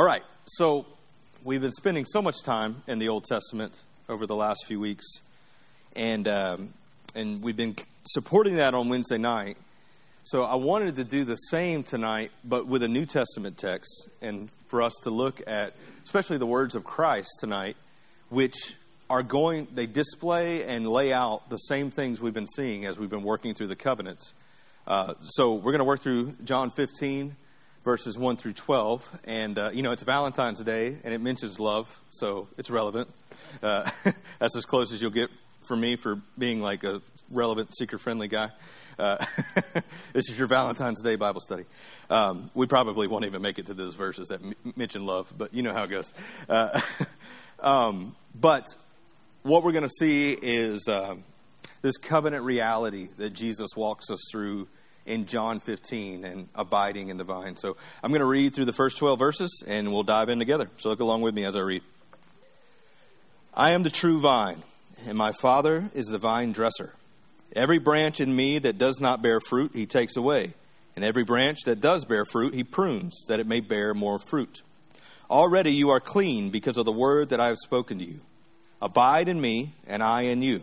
All right, so we've been spending so much time in the Old Testament over the last few weeks, and um, and we've been supporting that on Wednesday night. So I wanted to do the same tonight, but with a New Testament text, and for us to look at, especially the words of Christ tonight, which are going, they display and lay out the same things we've been seeing as we've been working through the covenants. Uh, so we're going to work through John 15, verses 1 through 12. And, uh, you know, it's Valentine's Day, and it mentions love, so it's relevant. Uh, that's as close as you'll get from me for being like a relevant, seeker friendly guy. Uh, this is your Valentine's Day Bible study. Um, we probably won't even make it to those verses that m- mention love, but you know how it goes. Uh, um, but what we're going to see is uh, this covenant reality that Jesus walks us through in John 15 and abiding in the vine. So I'm going to read through the first 12 verses and we'll dive in together. So look along with me as I read. I am the true vine, and my Father is the vine dresser. Every branch in me that does not bear fruit, he takes away. And every branch that does bear fruit, he prunes, that it may bear more fruit. Already you are clean because of the word that I have spoken to you. Abide in me, and I in you.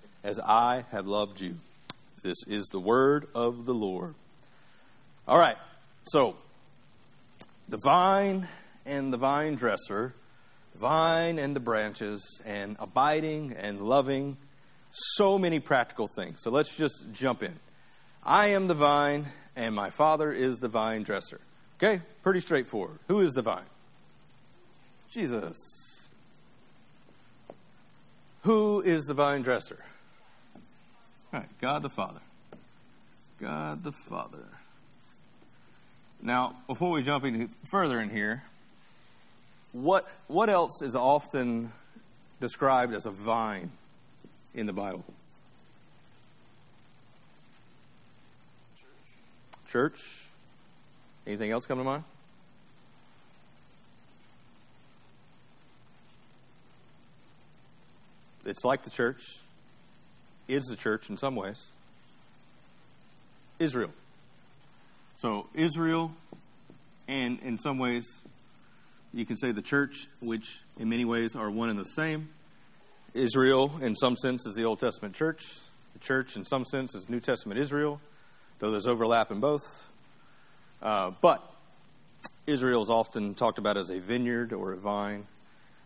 as I have loved you. This is the word of the Lord. All right, so the vine and the vine dresser, the vine and the branches, and abiding and loving so many practical things. So let's just jump in. I am the vine, and my Father is the vine dresser. Okay, pretty straightforward. Who is the vine? Jesus. Who is the vine dresser? All right, God the Father. God the Father. Now, before we jump any further in here, what what else is often described as a vine in the Bible? Church. Church. Anything else come to mind? It's like the church, is the church in some ways. Israel. So, Israel, and in some ways, you can say the church, which in many ways are one and the same. Israel, in some sense, is the Old Testament church. The church, in some sense, is New Testament Israel, though there's overlap in both. Uh, but Israel is often talked about as a vineyard or a vine.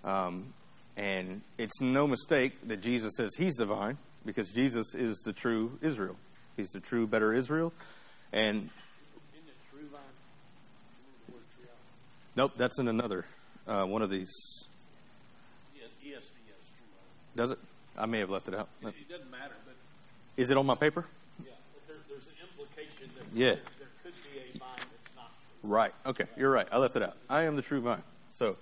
Um, and it's no mistake that Jesus says he's the vine because Jesus is the true Israel. He's the true, better Israel. And. Nope, that's in another uh, one of these. Does it? I may have left it out. It, it doesn't matter, but is it on my paper? Yeah, there, there's an implication that yeah. there could be a vine that's not true. Right. Okay, you're right. I left it out. I am the true vine. So,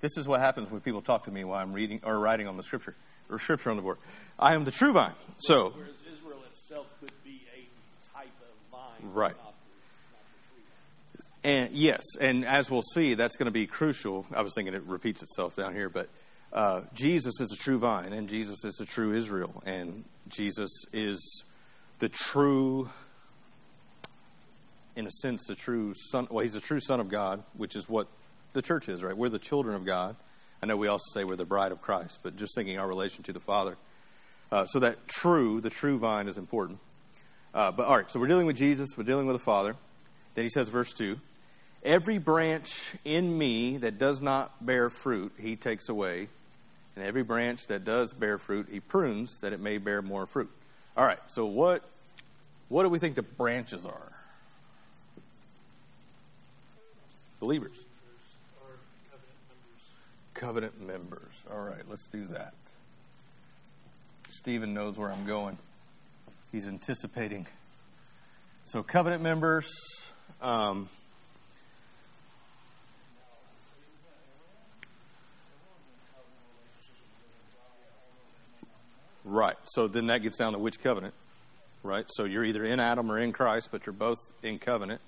this is what happens when people talk to me while I'm reading or writing on the scripture or scripture on the board. I am the true vine. So, whereas Israel itself could be a type of vine, right. Not the, not the and yes, and as we'll see, that's going to be crucial. I was thinking it repeats itself down here, but uh, Jesus is the true vine, and Jesus is the true Israel, and Jesus is the true, in a sense, the true son. Well, he's the true Son of God, which is what the church is, right? We're the children of God. I know we also say we're the bride of Christ, but just thinking our relation to the Father. Uh, so that true, the true vine, is important. Uh, but all right, so we're dealing with Jesus, we're dealing with the Father. Then he says, verse 2 Every branch in me that does not bear fruit, he takes away. And every branch that does bear fruit, he prunes that it may bear more fruit. All right, so what, what do we think the branches are? Believers. Covenant members. All right, let's do that. Stephen knows where I'm going. He's anticipating. So, covenant members. Um, Right. So then that gets down to which covenant, right? So you're either in Adam or in Christ, but you're both in covenant.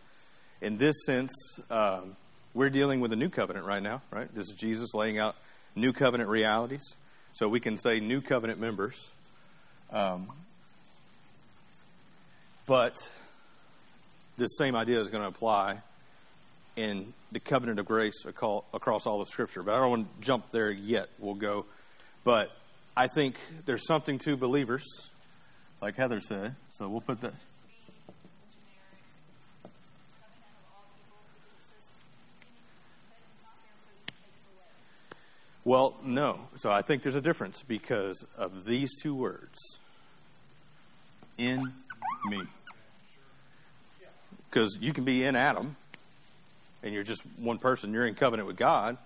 In this sense, um, we're dealing with a new covenant right now, right? This is Jesus laying out new covenant realities. So we can say new covenant members. Um, but this same idea is going to apply in the covenant of grace across all of Scripture. But I don't want to jump there yet. We'll go. But I think there's something to believers, like Heather said. So we'll put that. Well, no. So I think there's a difference because of these two words in me. Because you can be in Adam and you're just one person, you're in covenant with God,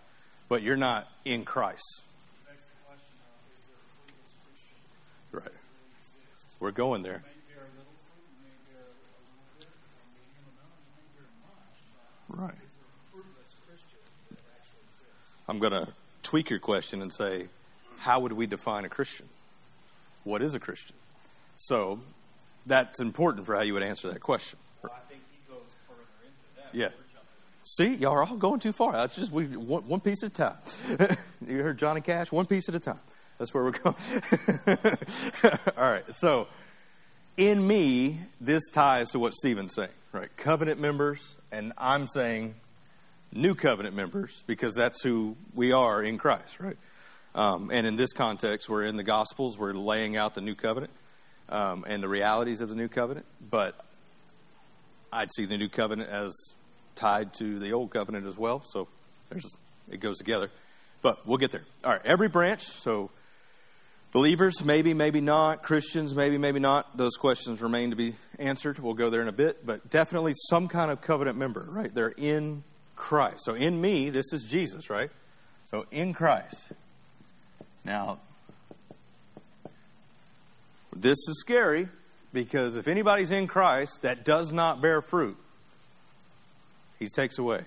but you're not in Christ. Right. We're going there. Right. I'm going to tweak your question and say, how would we define a Christian? What is a Christian? So that's important for how you would answer that question. Well, I think he goes further into that. Yeah. See, y'all are all going too far. That's just we one, one piece at a time. you heard Johnny Cash, one piece at a time. That's where we're going. All right. So, in me, this ties to what Stephen's saying, right? Covenant members, and I'm saying new covenant members because that's who we are in Christ, right? Um, and in this context, we're in the Gospels, we're laying out the new covenant um, and the realities of the new covenant. But I'd see the new covenant as tied to the old covenant as well. So it goes together. But we'll get there. All right, every branch. So Believers, maybe, maybe not. Christians, maybe, maybe not. Those questions remain to be answered. We'll go there in a bit, but definitely some kind of covenant member, right? They're in Christ. So in me, this is Jesus, right? So in Christ. Now, this is scary because if anybody's in Christ that does not bear fruit, he takes away.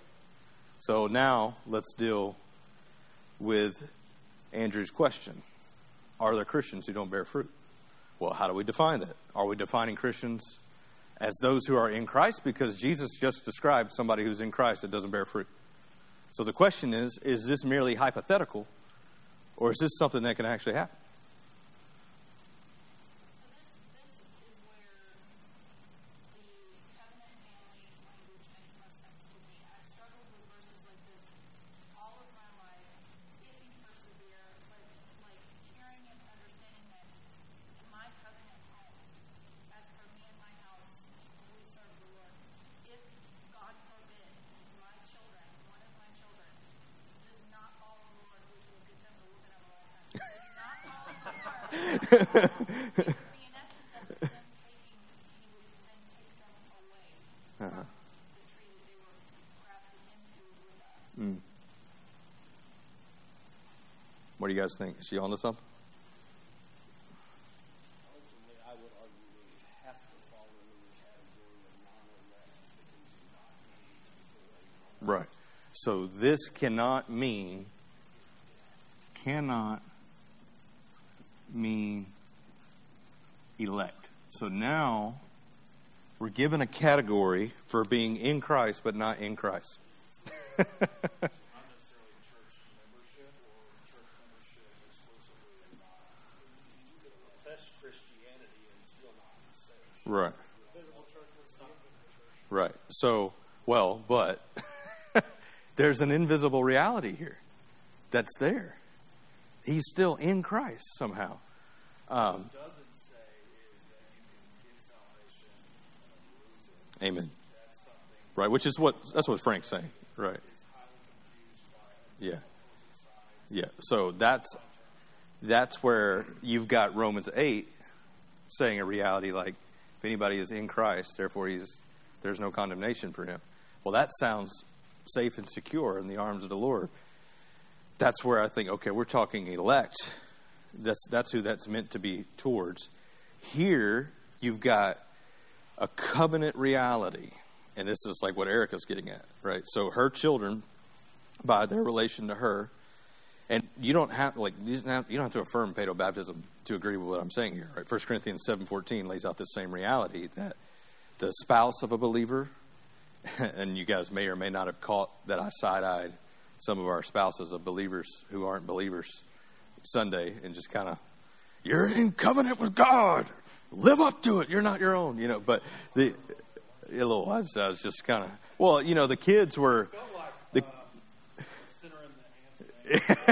So now let's deal with Andrew's question. Are there Christians who don't bear fruit? Well, how do we define that? Are we defining Christians as those who are in Christ? Because Jesus just described somebody who's in Christ that doesn't bear fruit. So the question is is this merely hypothetical, or is this something that can actually happen? Guys think? Is she on to something? Right. So this cannot mean cannot mean elect. So now we're given a category for being in Christ but not in Christ. Right. Right. So, well, but there's an invisible reality here that's there. He's still in Christ somehow. Um, amen. Right, which is what that's what Frank's saying. Right. Yeah. Yeah. So that's that's where you've got Romans 8 saying a reality like, anybody is in Christ, therefore he's, there's no condemnation for him. Well, that sounds safe and secure in the arms of the Lord. That's where I think, okay, we're talking elect. That's, that's who that's meant to be towards. Here, you've got a covenant reality. And this is like what Erica's getting at, right? So her children, by their relation to her, and you don't have like you don't have, you don't have to affirm paedo baptism to agree with what I'm saying here, right? 1 Corinthians seven fourteen lays out the same reality that the spouse of a believer, and you guys may or may not have caught that I side eyed some of our spouses of believers who aren't believers Sunday and just kind of you're in covenant with God, live up to it. You're not your own, you know. But the a little I was, I was just kind of well, you know, the kids were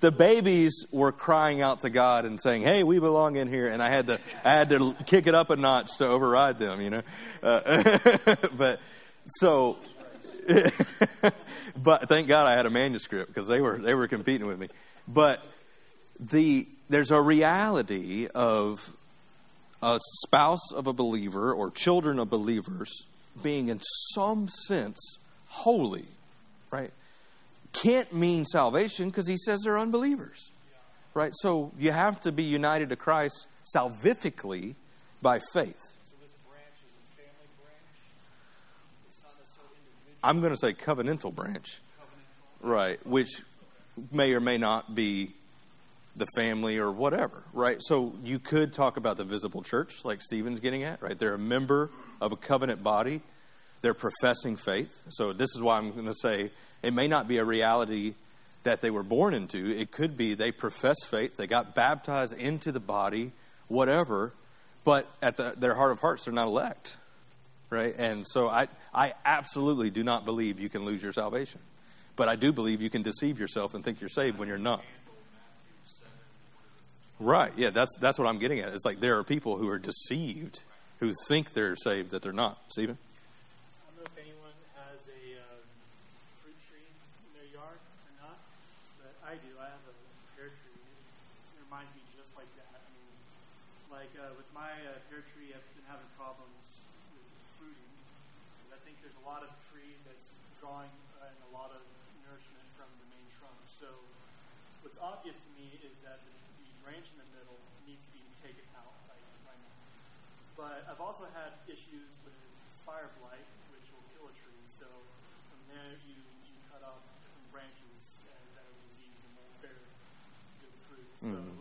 the babies were crying out to God and saying, "Hey, we belong in here," and I had to I had to kick it up a notch to override them, you know. Uh, but so, but thank God I had a manuscript because they were they were competing with me. But the there's a reality of a spouse of a believer or children of believers being in some sense holy, right? Can't mean salvation because he says they're unbelievers. Right? So you have to be united to Christ salvifically by faith. I'm going to say covenantal branch. Right, which may or may not be the family or whatever, right? So you could talk about the visible church, like Stephen's getting at, right? They're a member of a covenant body. They're professing faith. So this is why I'm going to say it may not be a reality that they were born into. It could be they profess faith, they got baptized into the body, whatever, but at the, their heart of hearts, they're not elect. Right? And so I, I absolutely do not believe you can lose your salvation. But I do believe you can deceive yourself and think you're saved when you're not. Right. Yeah, that's that's what I'm getting at. It's like there are people who are deceived who think they're saved that they're not. Stephen? I've been having problems with fruiting. I think there's a lot of tree that's drawing uh, and a lot of nourishment from the main trunk. So what's obvious to me is that the, the branch in the middle needs to be taken out right, right now. But I've also had issues with fire blight, which will kill a tree. So from there, you, you cut off different branches and that disease and won't bear good fruit. So mm-hmm.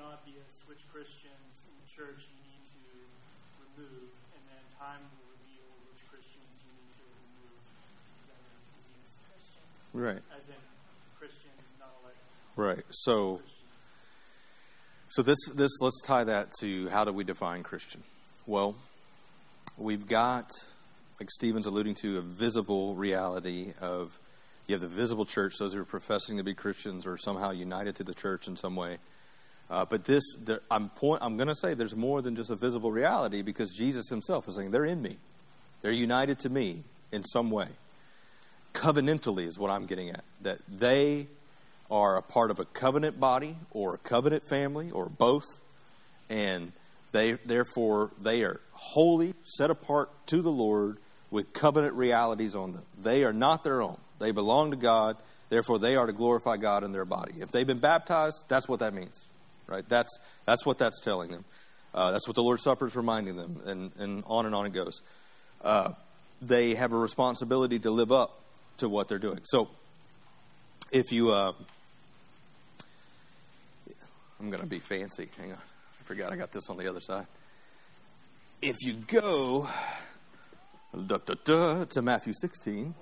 It's it's immediately obvious which Christians in the church you need to remove, and then time will reveal which Christians you need to remove that are diseased. Right. As in Christians, not like. Right. So. Christians so this this let's tie that to how do we define Christian? Well, we've got like Stephen's alluding to a visible reality of you have the visible church, those who are professing to be Christians or somehow united to the church in some way. Uh, but this, there, I'm I'm going to say there's more than just a visible reality because Jesus Himself is saying they're in me, they're united to me in some way. Covenantally is what I'm getting at. That they are a part of a covenant body or a covenant family or both, and they therefore they are holy, set apart to the Lord with covenant realities on them. They are not their own. They belong to God. Therefore, they are to glorify God in their body. If they've been baptized, that's what that means, right? That's that's what that's telling them. Uh, that's what the Lord's Supper is reminding them, and, and on and on it goes. Uh, they have a responsibility to live up to what they're doing. So, if you uh, I'm going to be fancy. Hang on. I forgot I got this on the other side. If you go da, da, da, to Matthew 16,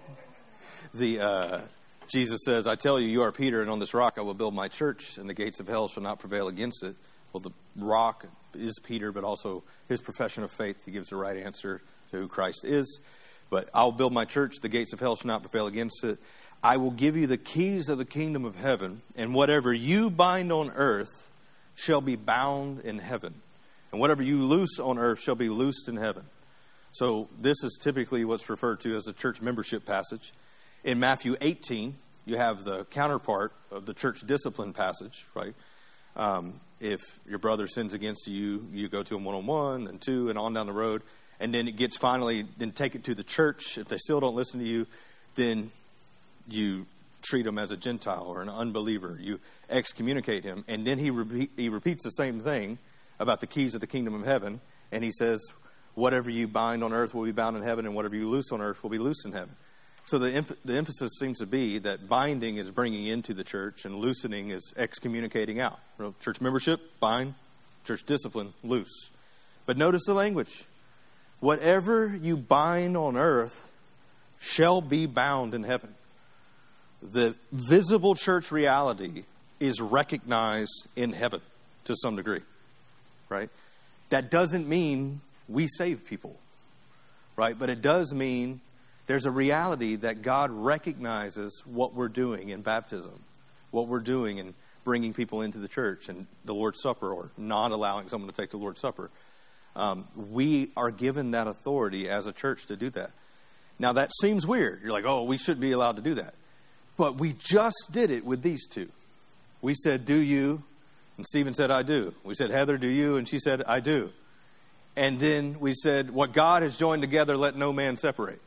the uh, Jesus says, I tell you, you are Peter, and on this rock I will build my church, and the gates of hell shall not prevail against it. Well, the rock is Peter, but also his profession of faith. He gives the right answer to who Christ is. But I'll build my church, the gates of hell shall not prevail against it. I will give you the keys of the kingdom of heaven, and whatever you bind on earth shall be bound in heaven, and whatever you loose on earth shall be loosed in heaven. So, this is typically what's referred to as a church membership passage. In Matthew 18, you have the counterpart of the church discipline passage, right? Um, if your brother sins against you, you go to him one on one, and two, and on down the road. And then it gets finally, then take it to the church. If they still don't listen to you, then you treat him as a Gentile or an unbeliever. You excommunicate him. And then he, repeat, he repeats the same thing about the keys of the kingdom of heaven. And he says, Whatever you bind on earth will be bound in heaven, and whatever you loose on earth will be loose in heaven. So the, the emphasis seems to be that binding is bringing into the church, and loosening is excommunicating out. Church membership, bind. Church discipline, loose. But notice the language. Whatever you bind on earth shall be bound in heaven the visible church reality is recognized in heaven to some degree, right? That doesn't mean we save people, right? But it does mean there's a reality that God recognizes what we're doing in baptism, what we're doing in bringing people into the church and the Lord's Supper or not allowing someone to take the Lord's Supper. Um, we are given that authority as a church to do that. Now, that seems weird. You're like, oh, we shouldn't be allowed to do that. But we just did it with these two. We said, Do you? And Stephen said, I do. We said, Heather, do you? And she said, I do. And then we said, What God has joined together, let no man separate.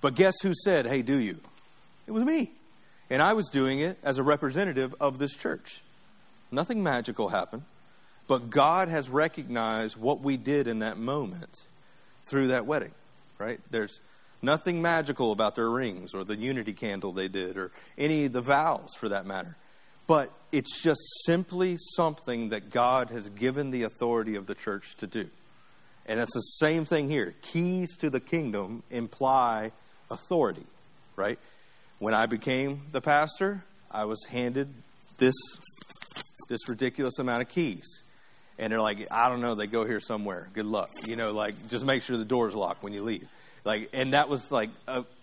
But guess who said, Hey, do you? It was me. And I was doing it as a representative of this church. Nothing magical happened, but God has recognized what we did in that moment through that wedding, right? There's Nothing magical about their rings or the unity candle they did or any of the vows for that matter. But it's just simply something that God has given the authority of the church to do. And it's the same thing here. Keys to the kingdom imply authority, right? When I became the pastor, I was handed this this ridiculous amount of keys. And they're like, I don't know, they go here somewhere. Good luck. You know, like just make sure the door's locked when you leave. Like, and that was like,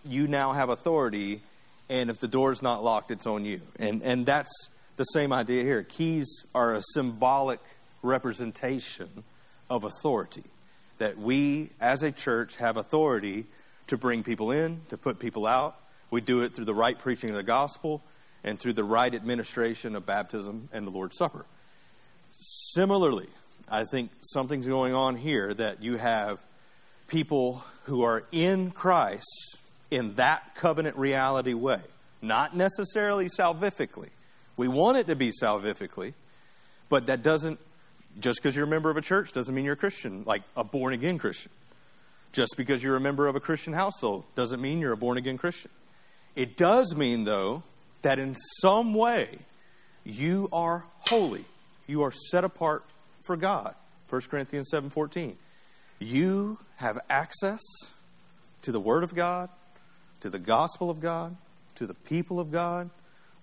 you now have authority, and if the door's not locked, it's on you. And and that's the same idea here. Keys are a symbolic representation of authority. That we, as a church, have authority to bring people in, to put people out. We do it through the right preaching of the gospel and through the right administration of baptism and the Lord's Supper. Similarly, I think something's going on here that you have people who are in Christ in that covenant reality way, not necessarily salvifically. We want it to be salvifically, but that doesn't, just because you're a member of a church doesn't mean you're a Christian, like a born again Christian. Just because you're a member of a Christian household doesn't mean you're a born again Christian. It does mean, though, that in some way you are holy. You are set apart for God. 1 Corinthians 7:14 you have access to the Word of God, to the gospel of God, to the people of God,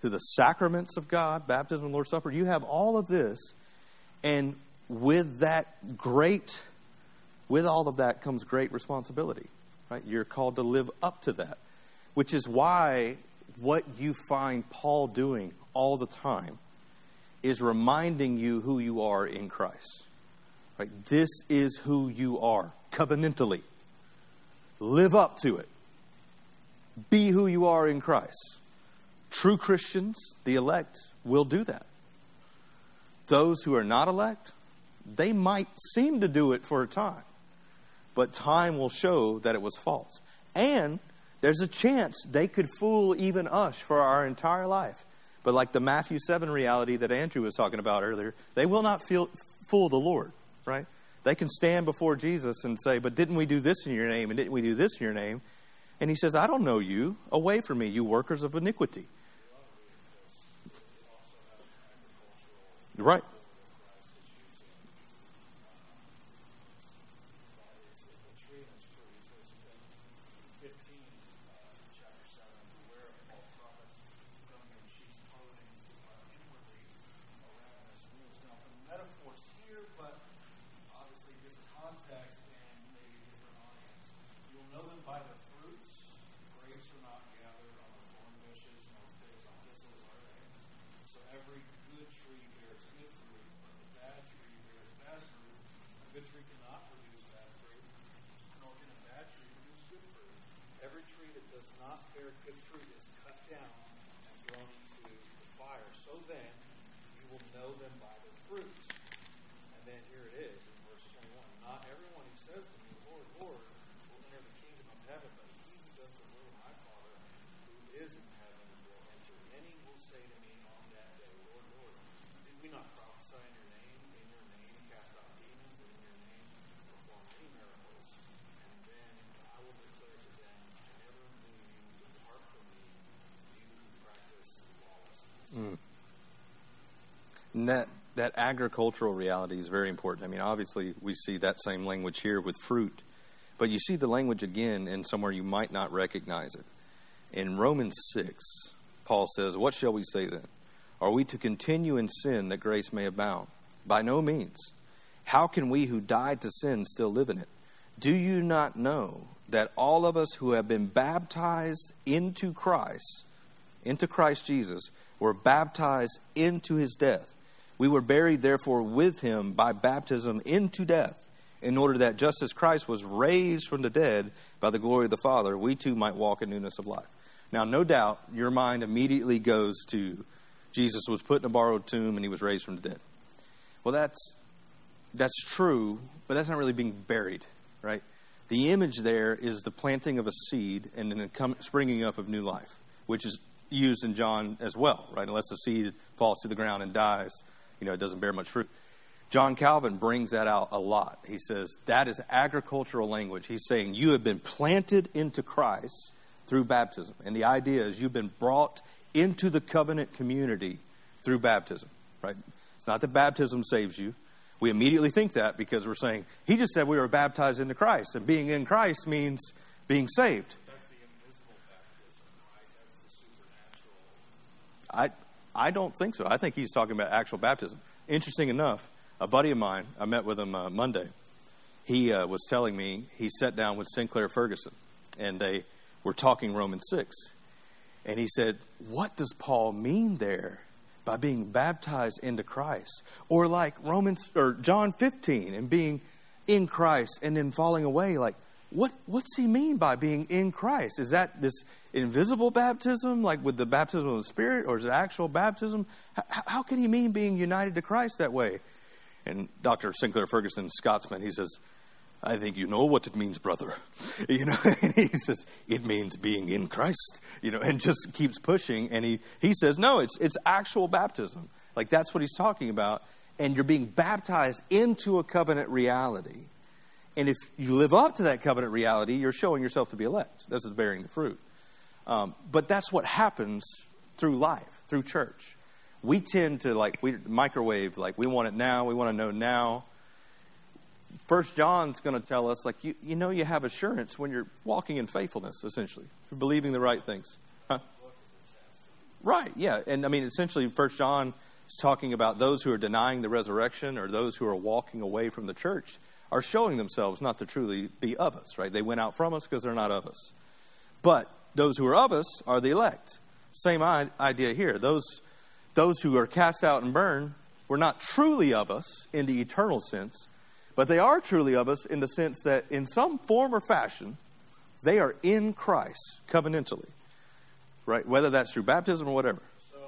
to the sacraments of God, baptism and Lord's Supper. You have all of this, and with that great, with all of that comes great responsibility. Right? You're called to live up to that, which is why what you find Paul doing all the time is reminding you who you are in Christ. Right? This is who you are, covenantally. Live up to it. Be who you are in Christ. True Christians, the elect, will do that. Those who are not elect, they might seem to do it for a time, but time will show that it was false. And there's a chance they could fool even us for our entire life. But like the Matthew 7 reality that Andrew was talking about earlier, they will not feel, fool the Lord right? They can stand before Jesus and say, But didn't we do this in your name? And didn't we do this in your name? And he says, I don't know you. Away from me, you workers of iniquity. Right. That, that agricultural reality is very important. I mean, obviously, we see that same language here with fruit, but you see the language again in somewhere you might not recognize it. In Romans 6, Paul says, What shall we say then? Are we to continue in sin that grace may abound? By no means. How can we who died to sin still live in it? Do you not know that all of us who have been baptized into Christ, into Christ Jesus, were baptized into his death? We were buried, therefore, with him by baptism into death, in order that just as Christ was raised from the dead by the glory of the Father, we too might walk in newness of life. Now, no doubt, your mind immediately goes to Jesus was put in a borrowed tomb and he was raised from the dead. Well, that's that's true, but that's not really being buried, right? The image there is the planting of a seed and then springing up of new life, which is used in John as well, right? Unless the seed falls to the ground and dies, you know, it doesn't bear much fruit. John Calvin brings that out a lot. He says that is agricultural language. He's saying you have been planted into Christ through baptism. And the idea is you've been brought into the covenant community through baptism, right? It's not that baptism saves you. We immediately think that because we're saying, he just said we were baptized into Christ, and being in Christ means being saved. That's the invisible baptism. That's the supernatural. I, I don't think so. I think he's talking about actual baptism. Interesting enough, a buddy of mine, I met with him uh, Monday, he uh, was telling me he sat down with Sinclair Ferguson, and they were talking Romans 6. And he said, What does Paul mean there? by being baptized into Christ. Or like Romans or John 15 and being in Christ and then falling away. Like, what what's he mean by being in Christ? Is that this invisible baptism, like with the baptism of the Spirit, or is it actual baptism? How, how can he mean being united to Christ that way? And Dr. Sinclair Ferguson, Scotsman, he says, I think you know what it means, brother. You know, and he says, it means being in Christ, you know, and just keeps pushing. And he, he says, no, it's, it's actual baptism. Like that's what he's talking about. And you're being baptized into a covenant reality. And if you live up to that covenant reality, you're showing yourself to be elect. That's bearing the fruit. Um, but that's what happens through life, through church. We tend to like we microwave, like we want it now, we want to know now. First John's going to tell us, like, you, you know, you have assurance when you're walking in faithfulness, essentially, for believing the right things. Huh? Right, yeah. And I mean, essentially, First John is talking about those who are denying the resurrection or those who are walking away from the church are showing themselves not to truly be of us, right? They went out from us because they're not of us. But those who are of us are the elect. Same idea here. Those, those who are cast out and burned were not truly of us in the eternal sense, but they are truly of us in the sense that, in some form or fashion, they are in Christ covenantally. Right? Whether that's through baptism or whatever. So,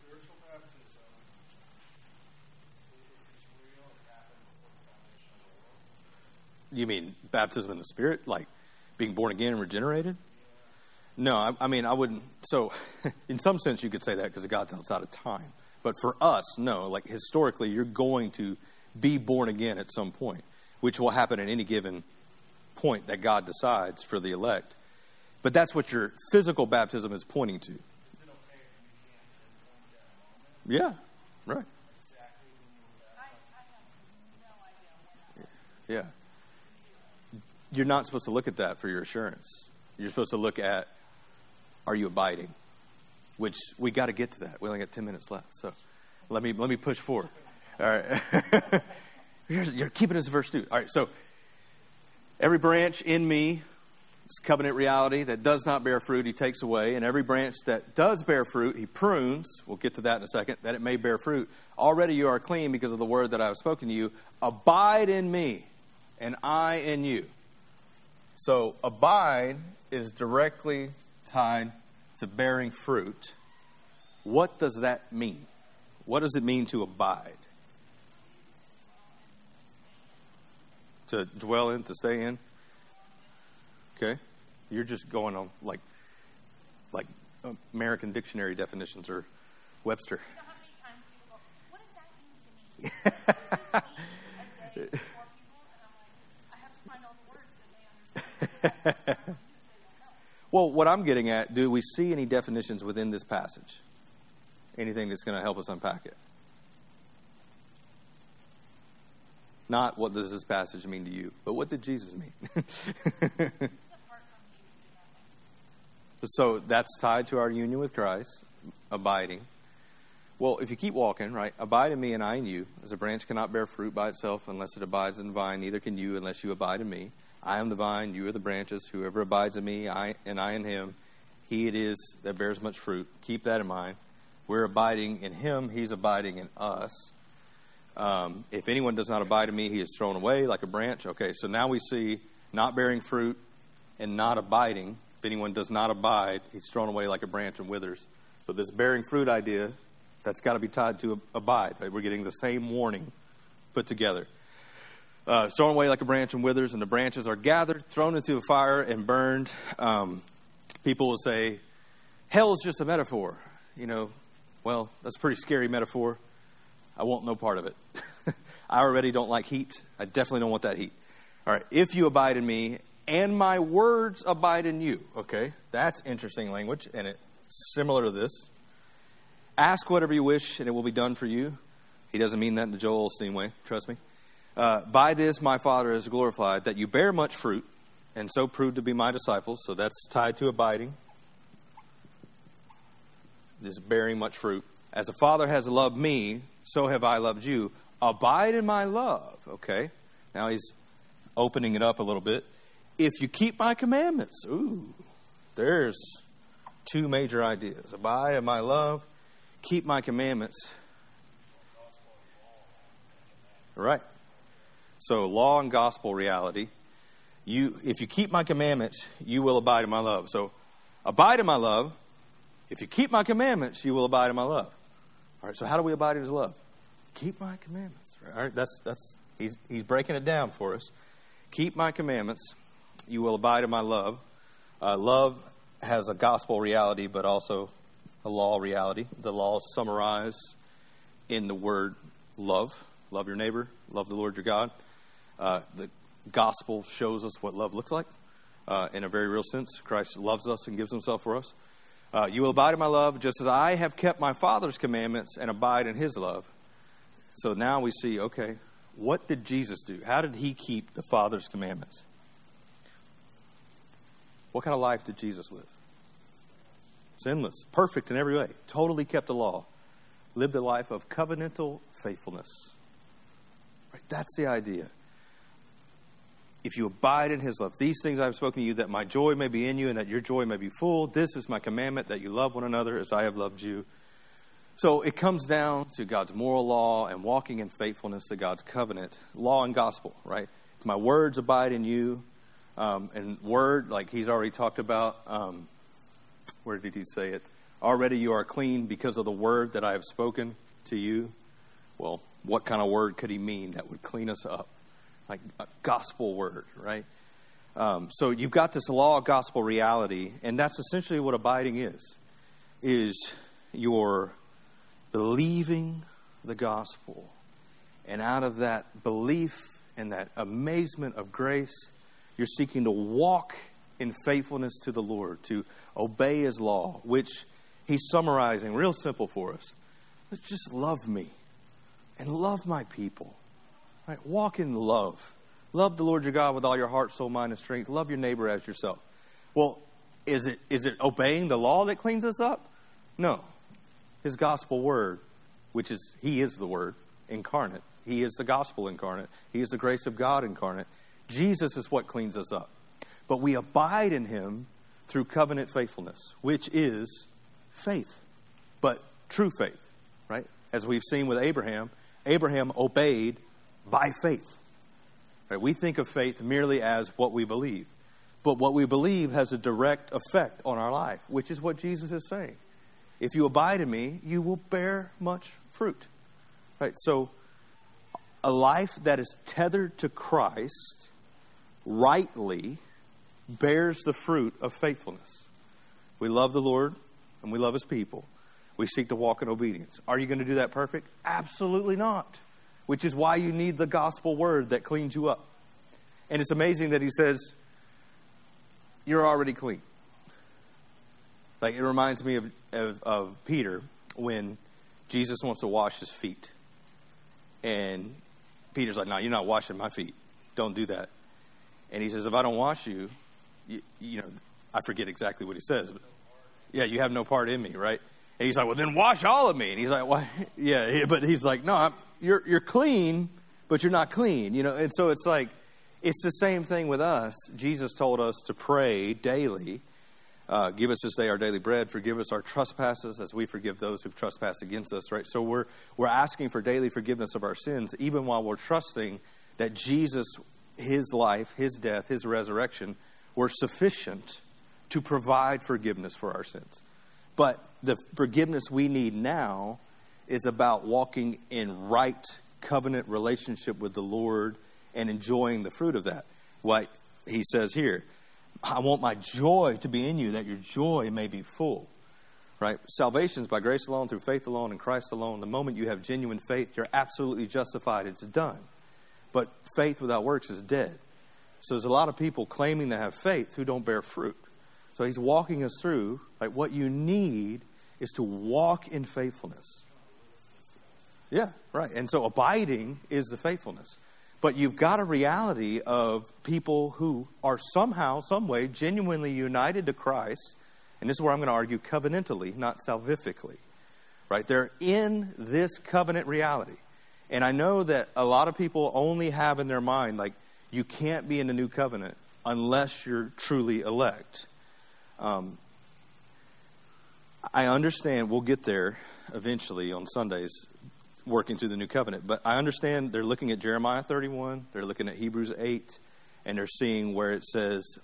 spiritual baptism real, You mean baptism in the Spirit? Like being born again and regenerated? No, I, I mean, I wouldn't. So, in some sense, you could say that because God's outside of time. But for us, no. Like historically, you're going to be born again at some point, which will happen at any given point that God decides for the elect. But that's what your physical baptism is pointing to. Yeah, right. Exactly. Yeah. You're not supposed to look at that for your assurance. You're supposed to look at are you abiding? Which we got to get to that. We only got 10 minutes left. So let me let me push forward. All right. you're, you're keeping this verse 2. All right, so every branch in me, it's covenant reality, that does not bear fruit, he takes away. And every branch that does bear fruit, he prunes. We'll get to that in a second, that it may bear fruit. Already you are clean because of the word that I have spoken to you. Abide in me, and I in you. So, abide is directly tied to bearing fruit. What does that mean? What does it mean to abide? to dwell in, to stay in. Okay? You're just going on like like American dictionary definitions or Webster. well, what I'm getting at, do we see any definitions within this passage? Anything that's going to help us unpack it? Not what does this passage mean to you, but what did Jesus mean? so that's tied to our union with Christ, abiding. Well, if you keep walking, right, abide in me and I in you, as a branch cannot bear fruit by itself unless it abides in the vine, neither can you unless you abide in me. I am the vine, you are the branches. Whoever abides in me, I and I in him, he it is that bears much fruit. Keep that in mind. We're abiding in him, he's abiding in us. Um, if anyone does not abide in me, he is thrown away like a branch. Okay, so now we see not bearing fruit and not abiding. If anyone does not abide, he's thrown away like a branch and withers. So this bearing fruit idea, that's got to be tied to abide. Right? We're getting the same warning put together. Uh, thrown away like a branch and withers, and the branches are gathered, thrown into a fire, and burned. Um, people will say, "Hell is just a metaphor." You know, well, that's a pretty scary metaphor. I want no part of it. I already don't like heat. I definitely don't want that heat. All right, if you abide in me and my words abide in you. Okay, that's interesting language, and it's similar to this. Ask whatever you wish, and it will be done for you. He doesn't mean that in the Joel Osteen way, trust me. Uh, by this my Father is glorified, that you bear much fruit, and so prove to be my disciples. So that's tied to abiding. This bearing much fruit. As the Father has loved me, so have I loved you. Abide in my love. Okay? Now he's opening it up a little bit. If you keep my commandments, ooh, there's two major ideas. Abide in my love, keep my commandments. Right. So law and gospel reality. You if you keep my commandments, you will abide in my love. So abide in my love. If you keep my commandments, you will abide in my love. All right, so how do we abide in his love? Keep my commandments. All right, that's that's he's he's breaking it down for us. Keep my commandments, you will abide in my love. Uh, love has a gospel reality, but also a law reality. The law summarized in the word love. Love your neighbor, love the Lord your God. Uh, the gospel shows us what love looks like uh, in a very real sense. Christ loves us and gives himself for us. Uh, you will abide in my love just as I have kept my Father's commandments and abide in his love. So now we see, okay, what did Jesus do? How did he keep the Father's commandments? What kind of life did Jesus live? Sinless, perfect in every way, totally kept the law, lived a life of covenantal faithfulness. Right? That's the idea if you abide in his love. These things I have spoken to you, that my joy may be in you and that your joy may be full. This is my commandment, that you love one another as I have loved you. So it comes down to God's moral law and walking in faithfulness to God's covenant, law and gospel, right? My words abide in you. Um, and word, like he's already talked about, um, where did he say it? Already you are clean because of the word that I have spoken to you. Well, what kind of word could he mean that would clean us up? Like a gospel word, right? Um, so you've got this law of gospel reality, and that's essentially what abiding is: is your believing the gospel, and out of that belief and that amazement of grace, you're seeking to walk in faithfulness to the Lord, to obey His law, which He's summarizing real simple for us. Let's just love me and love my people Right? Walk in love. Love the Lord your God with all your heart, soul, mind, and strength. Love your neighbor as yourself. Well, is it is it obeying the law that cleans us up? No. His gospel word, which is He is the Word incarnate. He is the gospel incarnate. He is the grace of God incarnate. Jesus is what cleans us up. But we abide in Him through covenant faithfulness, which is faith, but true faith, right? As we've seen with Abraham, Abraham obeyed by faith. Right? We think of faith merely as what we believe. But what we believe has a direct effect on our life, which is what Jesus is saying. If you abide in me, you will bear much fruit. Right? So a life that is tethered to Christ rightly bears the fruit of faithfulness. We love the Lord and we love his people. We seek to walk in obedience. Are you going to do that perfect? Absolutely not which is why you need the gospel word that cleans you up. And it's amazing that he says, You're already clean. Like, it reminds me of, of, of Peter when Jesus wants to wash his feet. And Peter's like, no, you're not washing my feet. Don't do that. And he says, if I don't wash you, you, you know, I forget exactly what he says, but yeah, you have no part in me, right? And he's like, well, then wash all of me. And he's like, why? Yeah, but he's like, no, I'm, you're, you're clean, but you're not clean, you know? And so it's like, it's the same thing with us. Jesus told us to pray daily. Uh, give us this day our daily bread. Forgive us our trespasses as we forgive those who've trespassed against us, right? So we're, we're asking for daily forgiveness of our sins, even while we're trusting that Jesus, his life, his death, his resurrection, were sufficient to provide forgiveness for our sins. But the forgiveness we need now is about walking in right covenant relationship with the Lord and enjoying the fruit of that. What he says here, I want my joy to be in you, that your joy may be full. Right? Salvation is by grace alone, through faith alone, in Christ alone. The moment you have genuine faith, you're absolutely justified. It's done. But faith without works is dead. So there's a lot of people claiming to have faith who don't bear fruit. So he's walking us through like what you need is to walk in faithfulness. Yeah, right. And so abiding is the faithfulness. But you've got a reality of people who are somehow, some way, genuinely united to Christ. And this is where I'm going to argue covenantally, not salvifically. Right? They're in this covenant reality. And I know that a lot of people only have in their mind, like, you can't be in the new covenant unless you're truly elect. Um, I understand we'll get there eventually on Sundays working through the new covenant. But I understand they're looking at Jeremiah 31, they're looking at Hebrews 8, and they're seeing where it says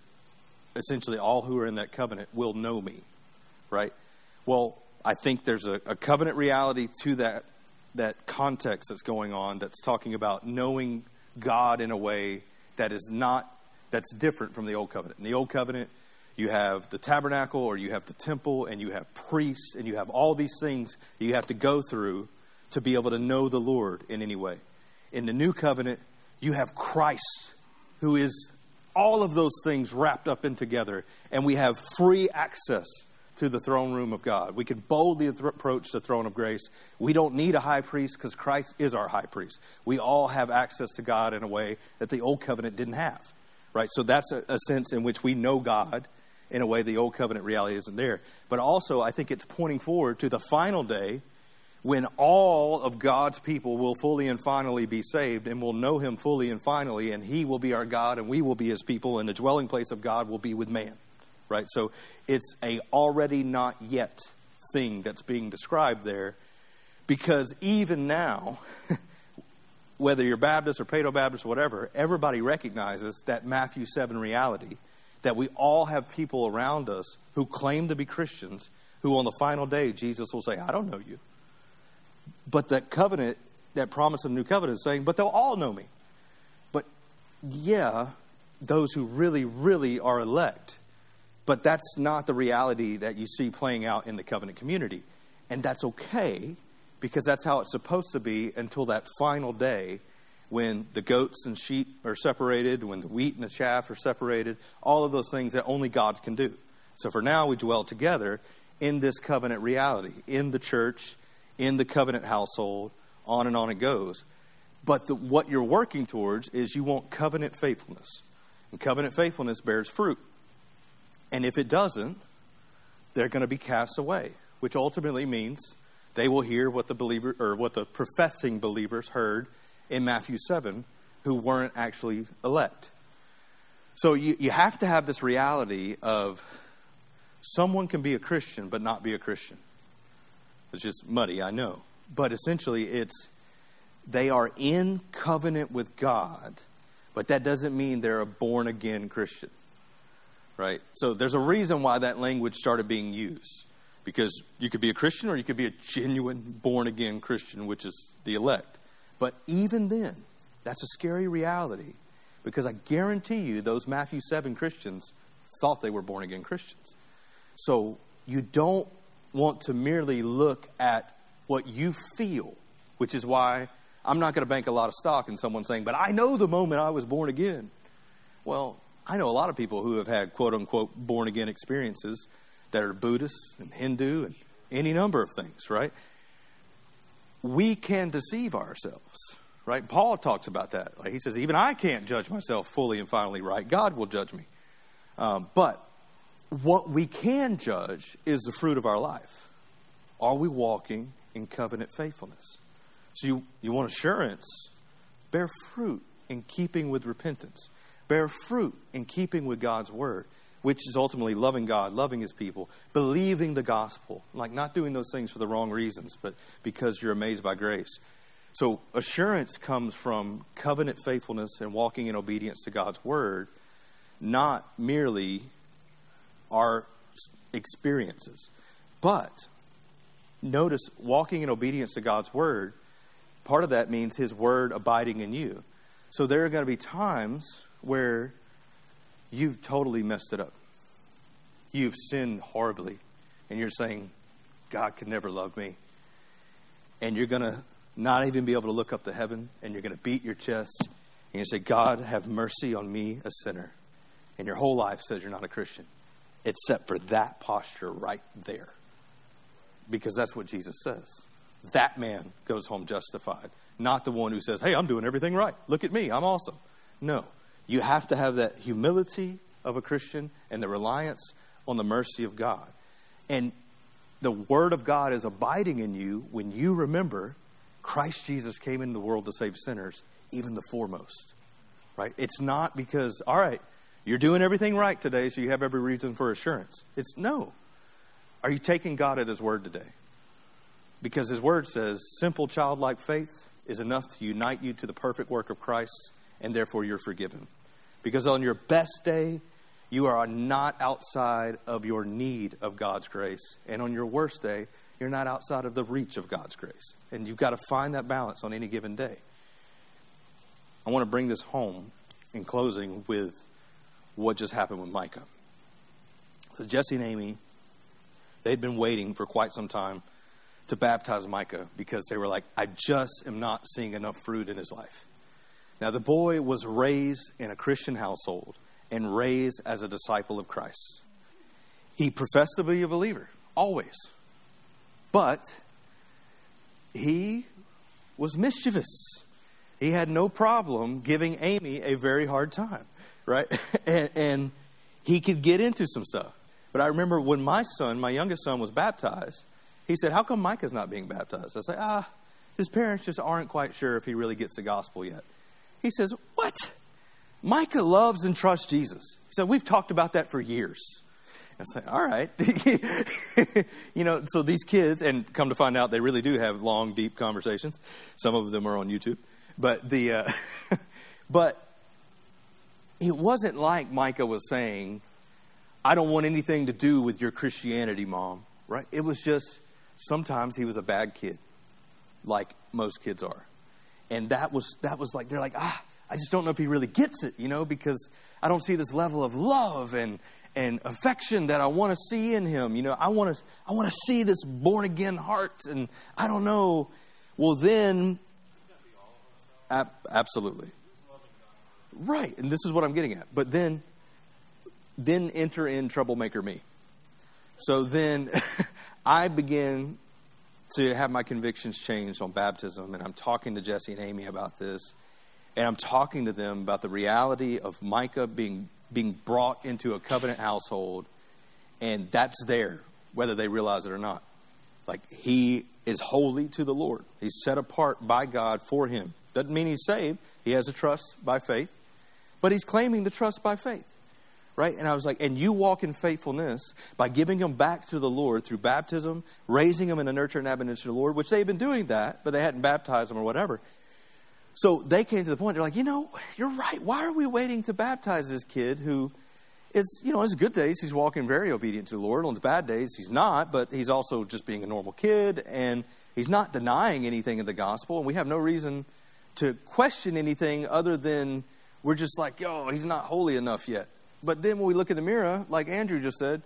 essentially all who are in that covenant will know me, right? Well, I think there's a, a covenant reality to that that context that's going on that's talking about knowing God in a way that is not that's different from the old covenant. In the old covenant, you have the tabernacle or you have the temple and you have priests and you have all these things you have to go through to be able to know the Lord in any way. In the new covenant, you have Christ, who is all of those things wrapped up in together, and we have free access to the throne room of God. We can boldly approach the throne of grace. We don't need a high priest because Christ is our high priest. We all have access to God in a way that the old covenant didn't have. Right? So that's a, a sense in which we know God in a way the old covenant reality isn't there. But also, I think it's pointing forward to the final day when all of God's people will fully and finally be saved and will know Him fully and finally, and He will be our God and we will be His people, and the dwelling place of God will be with man. Right? So it's a already not yet thing that's being described there because even now, whether you're Baptist or Paedo Baptist or whatever, everybody recognizes that Matthew 7 reality that we all have people around us who claim to be Christians who on the final day Jesus will say, I don't know you. But that covenant, that promise of the new covenant is saying, but they'll all know me. But yeah, those who really, really are elect. But that's not the reality that you see playing out in the covenant community. And that's okay because that's how it's supposed to be until that final day when the goats and sheep are separated, when the wheat and the chaff are separated, all of those things that only God can do. So for now, we dwell together in this covenant reality, in the church, in the covenant household, on and on it goes. But the, what you're working towards is you want covenant faithfulness. And covenant faithfulness bears fruit. And if it doesn't, they're going to be cast away, which ultimately means they will hear what the believer or what the professing believers heard in Matthew 7 who weren't actually elect. So you, you have to have this reality of someone can be a Christian but not be a Christian. It's just muddy, I know. But essentially, it's they are in covenant with God, but that doesn't mean they're a born again Christian. Right? So there's a reason why that language started being used. Because you could be a Christian or you could be a genuine born again Christian, which is the elect. But even then, that's a scary reality because I guarantee you those Matthew 7 Christians thought they were born again Christians. So you don't want to merely look at what you feel, which is why I'm not going to bank a lot of stock in someone saying, but I know the moment I was born again. Well, I know a lot of people who have had quote unquote born again experiences that are Buddhist and Hindu and any number of things, right? We can deceive ourselves, right? Paul talks about that. He says, even I can't judge myself fully and finally right. God will judge me. Um, but what we can judge is the fruit of our life. Are we walking in covenant faithfulness? So you, you want assurance, bear fruit in keeping with repentance, bear fruit in keeping with God's word, which is ultimately loving God, loving his people, believing the gospel, like not doing those things for the wrong reasons, but because you're amazed by grace. So assurance comes from covenant faithfulness and walking in obedience to God's word, not merely our experiences. But notice walking in obedience to God's word, part of that means his word abiding in you. So there are going to be times where you've totally messed it up. You've sinned horribly, and you're saying, God could never love me. And you're going to not even be able to look up to heaven, and you're going to beat your chest, and you say, God, have mercy on me, a sinner. And your whole life says you're not a Christian, except for that posture right there. Because that's what Jesus says. That man goes home justified, not the one who says, Hey, I'm doing everything right. Look at me, I'm awesome. No, you have to have that humility of a Christian and the reliance on the mercy of God. And the Word of God is abiding in you when you remember Christ Jesus came into the world to save sinners, even the foremost. Right? It's not because, all right, you're doing everything right today, so you have every reason for assurance. It's no. Are you taking God at His word today? Because His word says simple childlike faith is enough to unite you to the perfect work of Christ, and therefore you're forgiven. Because on your best day, you are not outside of your need of God's grace. And on your worst day, you're not outside of the reach of God's grace. And you've got to find that balance on any given day. I want to bring this home in closing with what just happened with Micah. So Jesse and Amy, they'd been waiting for quite some time to baptize Micah because they were like, I just am not seeing enough fruit in his life. Now, the boy was raised in a Christian household and raised as a disciple of Christ. He professed to be a believer, always. But he was mischievous. He had no problem giving Amy a very hard time, right? and, and he could get into some stuff. But I remember when my son, my youngest son, was baptized, he said, How come Micah's not being baptized? I said, Ah, his parents just aren't quite sure if he really gets the gospel yet. He says, What? Micah loves and trusts Jesus. He said, We've talked about that for years. I say, all right. you know, so these kids, and come to find out, they really do have long, deep conversations. Some of them are on YouTube. But the, uh, but it wasn't like Micah was saying, I don't want anything to do with your Christianity, mom, right? It was just sometimes he was a bad kid, like most kids are. And that was, that was like, they're like, ah, I just don't know if he really gets it, you know, because I don't see this level of love and, and affection that I want to see in him. You know, I want to I want to see this born again heart, and I don't know. Well, then, ab- absolutely, right. And this is what I'm getting at. But then, then enter in troublemaker me. So then, I begin to have my convictions changed on baptism, and I'm talking to Jesse and Amy about this, and I'm talking to them about the reality of Micah being being brought into a covenant household, and that's there, whether they realize it or not. Like he is holy to the Lord. He's set apart by God for him. Doesn't mean he's saved. He has a trust by faith, but he's claiming the trust by faith. Right? And I was like, and you walk in faithfulness by giving him back to the Lord through baptism, raising him in the nurture and admonition of the Lord, which they've been doing that, but they hadn't baptized him or whatever. So they came to the point, they're like, you know, you're right. Why are we waiting to baptize this kid who is, you know, on his good days, he's walking very obedient to the Lord. On his bad days, he's not, but he's also just being a normal kid, and he's not denying anything in the gospel, and we have no reason to question anything other than we're just like, yo, he's not holy enough yet. But then when we look in the mirror, like Andrew just said,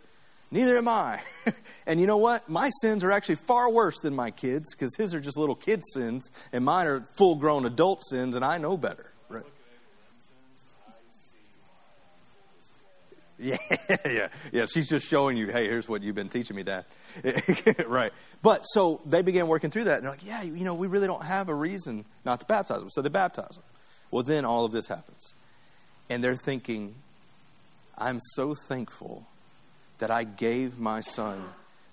Neither am I. and you know what? My sins are actually far worse than my kids because his are just little kid sins and mine are full grown adult sins, and I know better. Right? Yeah, yeah, yeah. She's just showing you, hey, here's what you've been teaching me, Dad. right. But so they began working through that, and they're like, yeah, you know, we really don't have a reason not to baptize them. So they baptize them. Well, then all of this happens. And they're thinking, I'm so thankful that I gave my son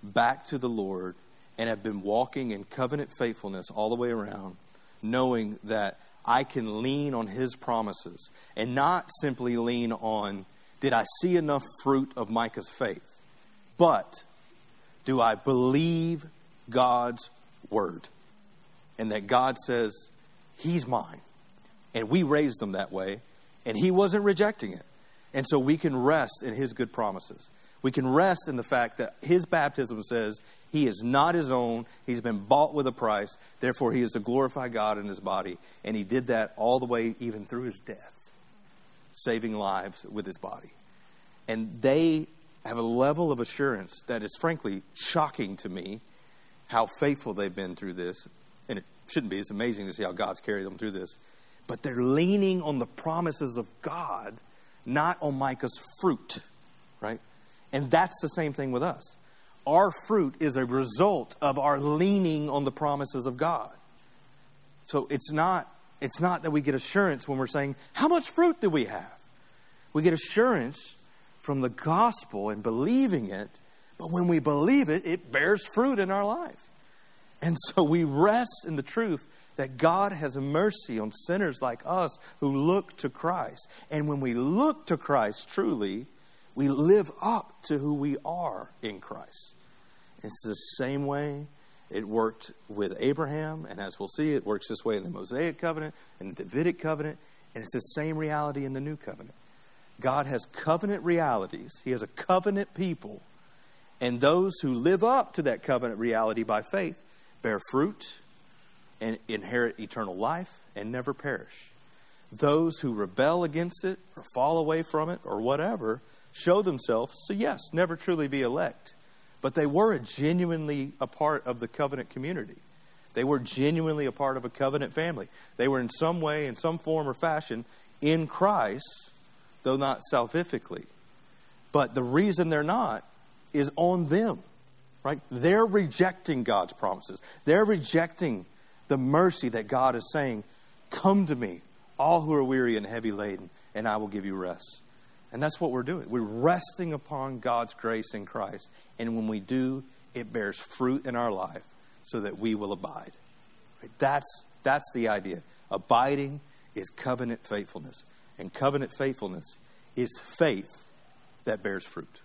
back to the Lord and have been walking in covenant faithfulness all the way around, knowing that I can lean on his promises and not simply lean on, did I see enough fruit of Micah's faith? But do I believe God's word? And that God says, He's mine. And we raised him that way, and he wasn't rejecting it. And so we can rest in his good promises. We can rest in the fact that his baptism says he is not his own. He's been bought with a price. Therefore, he is to glorify God in his body. And he did that all the way, even through his death, saving lives with his body. And they have a level of assurance that is frankly shocking to me how faithful they've been through this. And it shouldn't be. It's amazing to see how God's carried them through this. But they're leaning on the promises of God, not on Micah's fruit, right? And that's the same thing with us. Our fruit is a result of our leaning on the promises of God. So it's not, it's not that we get assurance when we're saying, How much fruit do we have? We get assurance from the gospel and believing it, but when we believe it, it bears fruit in our life. And so we rest in the truth that God has mercy on sinners like us who look to Christ. And when we look to Christ truly, we live up to who we are in Christ. It's the same way it worked with Abraham, and as we'll see, it works this way in the Mosaic covenant and the Davidic covenant, and it's the same reality in the new covenant. God has covenant realities, He has a covenant people, and those who live up to that covenant reality by faith bear fruit and inherit eternal life and never perish. Those who rebel against it or fall away from it or whatever show themselves so yes, never truly be elect. But they were genuinely a part of the covenant community. They were genuinely a part of a covenant family. They were in some way, in some form or fashion, in Christ, though not salvifically. But the reason they're not is on them, right? They're rejecting God's promises. They're rejecting the mercy that God is saying, Come to me, all who are weary and heavy laden, and I will give you rest. And that's what we're doing. We're resting upon God's grace in Christ. And when we do, it bears fruit in our life so that we will abide. That's, that's the idea. Abiding is covenant faithfulness. And covenant faithfulness is faith that bears fruit.